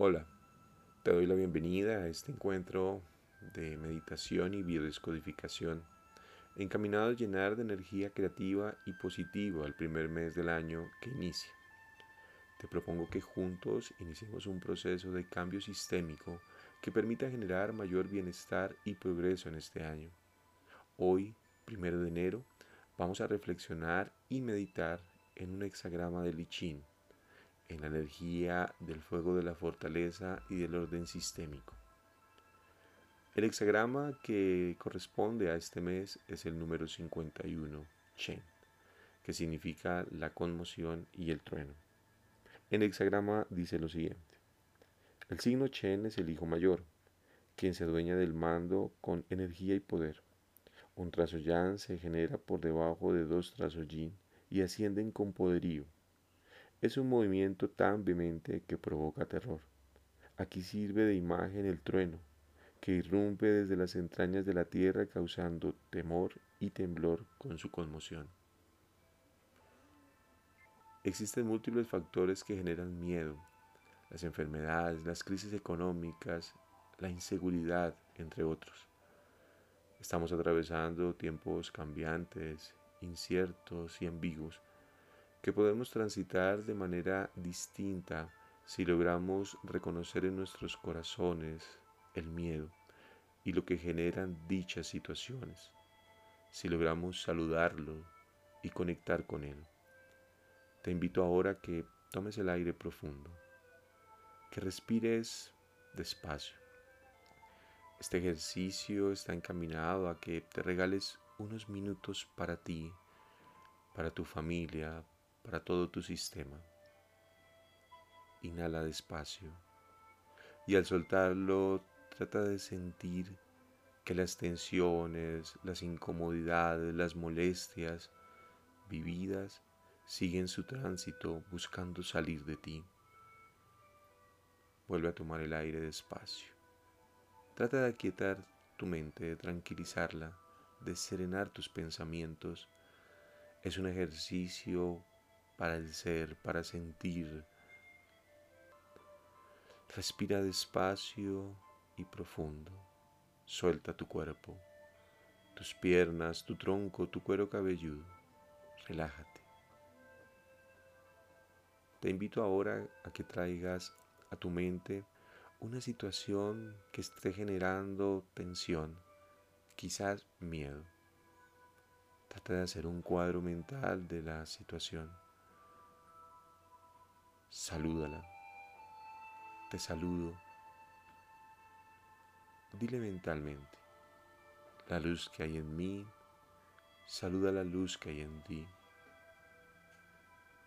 Hola, te doy la bienvenida a este encuentro de meditación y biodescodificación, encaminado a llenar de energía creativa y positiva el primer mes del año que inicia. Te propongo que juntos iniciemos un proceso de cambio sistémico que permita generar mayor bienestar y progreso en este año. Hoy, primero de enero, vamos a reflexionar y meditar en un hexagrama de Lichín en la energía del fuego de la fortaleza y del orden sistémico. El hexagrama que corresponde a este mes es el número 51, Chen, que significa la conmoción y el trueno. En el hexagrama dice lo siguiente. El signo Chen es el hijo mayor, quien se adueña del mando con energía y poder. Un trazo Yan se genera por debajo de dos trazos Yin y ascienden con poderío es un movimiento tan vehemente que provoca terror. Aquí sirve de imagen el trueno, que irrumpe desde las entrañas de la tierra causando temor y temblor con su conmoción. Existen múltiples factores que generan miedo, las enfermedades, las crisis económicas, la inseguridad, entre otros. Estamos atravesando tiempos cambiantes, inciertos y ambiguos que podemos transitar de manera distinta si logramos reconocer en nuestros corazones el miedo y lo que generan dichas situaciones, si logramos saludarlo y conectar con él. Te invito ahora que tomes el aire profundo, que respires despacio. Este ejercicio está encaminado a que te regales unos minutos para ti, para tu familia, para todo tu sistema. Inhala despacio y al soltarlo trata de sentir que las tensiones, las incomodidades, las molestias vividas siguen su tránsito buscando salir de ti. Vuelve a tomar el aire despacio. Trata de aquietar tu mente, de tranquilizarla, de serenar tus pensamientos. Es un ejercicio para el ser, para sentir. Respira despacio y profundo. Suelta tu cuerpo, tus piernas, tu tronco, tu cuero cabelludo. Relájate. Te invito ahora a que traigas a tu mente una situación que esté generando tensión, quizás miedo. Trata de hacer un cuadro mental de la situación. Salúdala. Te saludo. Dile mentalmente, la luz que hay en mí, saluda la luz que hay en ti.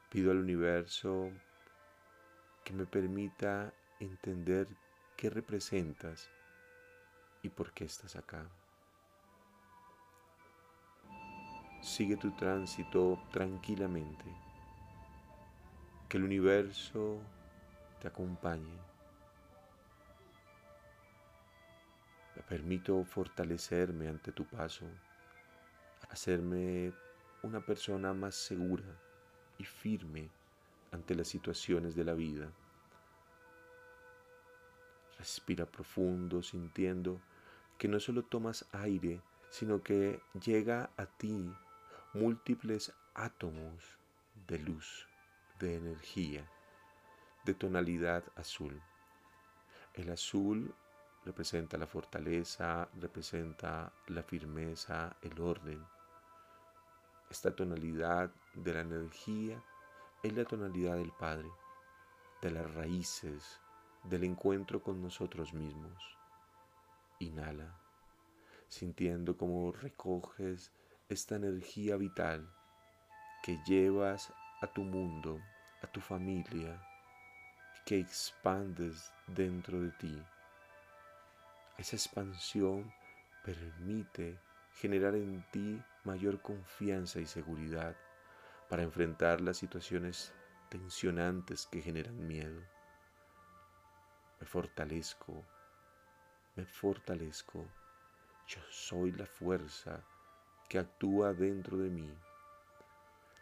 Pido al universo que me permita entender qué representas y por qué estás acá. Sigue tu tránsito tranquilamente que el universo te acompañe. Me permito fortalecerme ante tu paso, hacerme una persona más segura y firme ante las situaciones de la vida. Respira profundo sintiendo que no solo tomas aire, sino que llega a ti múltiples átomos de luz de energía, de tonalidad azul. El azul representa la fortaleza, representa la firmeza, el orden. Esta tonalidad de la energía es la tonalidad del Padre, de las raíces, del encuentro con nosotros mismos. Inhala, sintiendo cómo recoges esta energía vital que llevas a tu mundo a tu familia que expandes dentro de ti. Esa expansión permite generar en ti mayor confianza y seguridad para enfrentar las situaciones tensionantes que generan miedo. Me fortalezco, me fortalezco. Yo soy la fuerza que actúa dentro de mí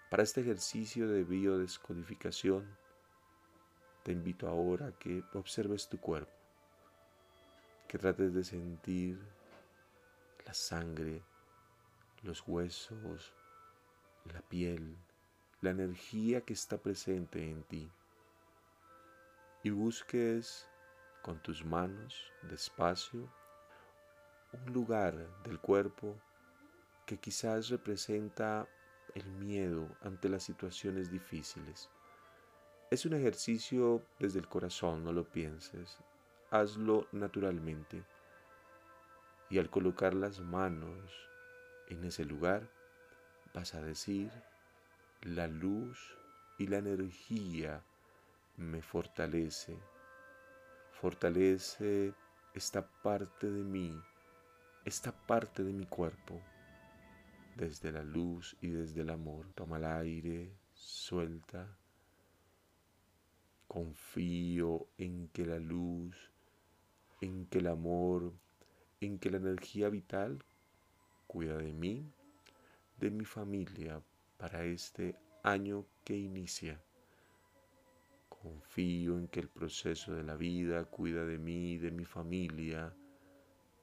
para este ejercicio de biodescodificación, te invito ahora a que observes tu cuerpo, que trates de sentir la sangre, los huesos, la piel, la energía que está presente en ti. Y busques con tus manos despacio un lugar del cuerpo que quizás representa el miedo ante las situaciones difíciles. Es un ejercicio desde el corazón, no lo pienses, hazlo naturalmente. Y al colocar las manos en ese lugar, vas a decir, la luz y la energía me fortalece, fortalece esta parte de mí, esta parte de mi cuerpo, desde la luz y desde el amor. Toma el aire, suelta. Confío en que la luz, en que el amor, en que la energía vital cuida de mí, de mi familia para este año que inicia. Confío en que el proceso de la vida cuida de mí, de mi familia,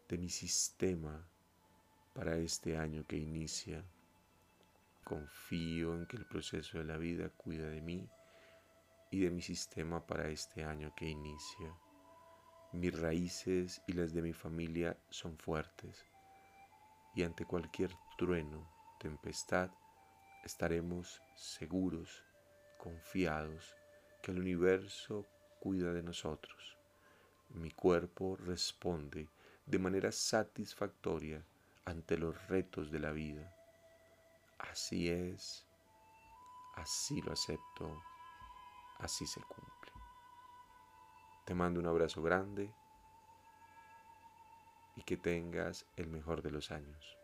de mi sistema para este año que inicia. Confío en que el proceso de la vida cuida de mí y de mi sistema para este año que inicia. Mis raíces y las de mi familia son fuertes y ante cualquier trueno, tempestad, estaremos seguros, confiados que el universo cuida de nosotros. Mi cuerpo responde de manera satisfactoria ante los retos de la vida. Así es, así lo acepto, así se cumple. Te mando un abrazo grande y que tengas el mejor de los años.